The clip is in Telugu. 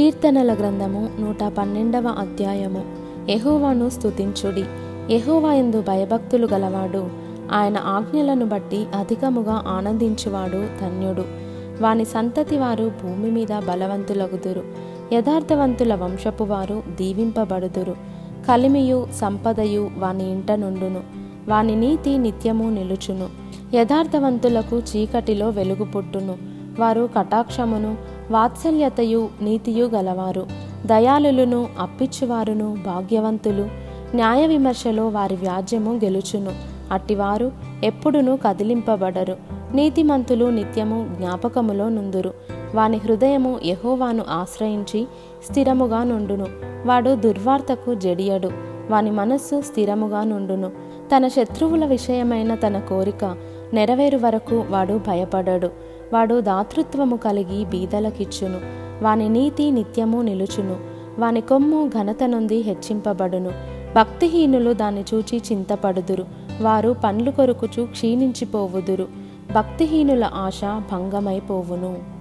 కీర్తనల గ్రంథము నూట పన్నెండవ అధ్యాయము. ఎహోవాను స్తుతించుడి. ఎహోవా ఎందు భయభక్తులు గలవాడు. ఆయన ఆజ్ఞలను బట్టి అధికముగా ఆనందించువాడు ధన్యుడు. వాని సంతతి వారు భూమి మీద బలవంతులగుదురు. యథార్థవంతుల వంశపు వారు దీవింపబడుదురు. కలిమియు సంపదయు వాని ఇంట నుండును. వాని నీతి నిత్యము నిలుచును. యథార్థవంతులకు చీకటిలో వెలుగు పుట్టును వారు కటాక్షమును వాత్సల్యతయు నీతియు గలవారు. దయాళులను అప్పిచ్చువారును భాగ్యవంతులు. న్యాయ విమర్శలో వారి వ్యాజ్యము గెలుచును. అట్టివారు ఎప్పుడునూ కదిలింపబడరు. నీతిమంతులు నిత్యము జ్ఞాపకములో నుందురు. వాని హృదయము యహోవాను ఆశ్రయించి స్థిరముగా నుండును. వాడు దుర్వార్తకు జడియడు. వాని మనస్సు స్థిరముగా నుండును. తన శత్రువుల విషయమైన తన కోరిక నెరవేరు వరకు వాడు భయపడడు. వాడు దాతృత్వము కలిగి బీదలకిచ్చును. వాని నీతి నిత్యము నిలుచును. వాని కొమ్ము ఘనత నుండి హెచ్చింపబడును. భక్తిహీనులు దాన్ని చూచి చింతపడుదురు. వారు పండ్లు కొరుకుచు క్షీణించిపోవుదురు. భక్తిహీనుల ఆశ భంగమైపోవును.